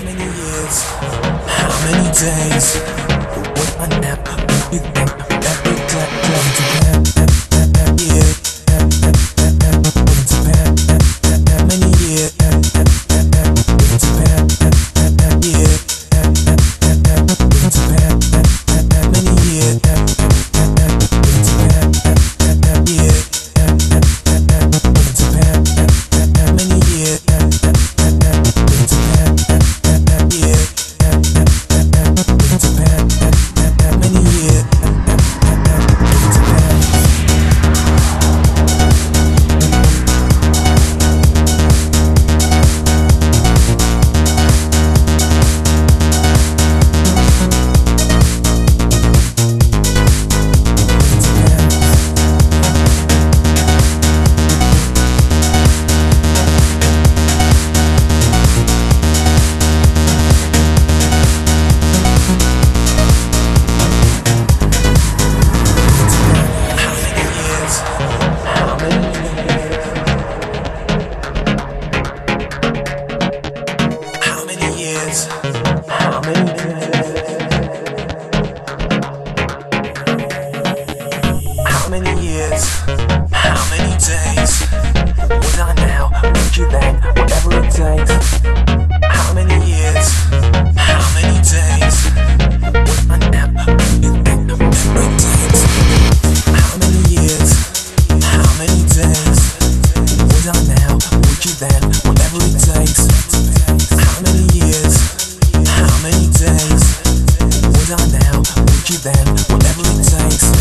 How many years? How many days? How many years? How many days? whatever it takes.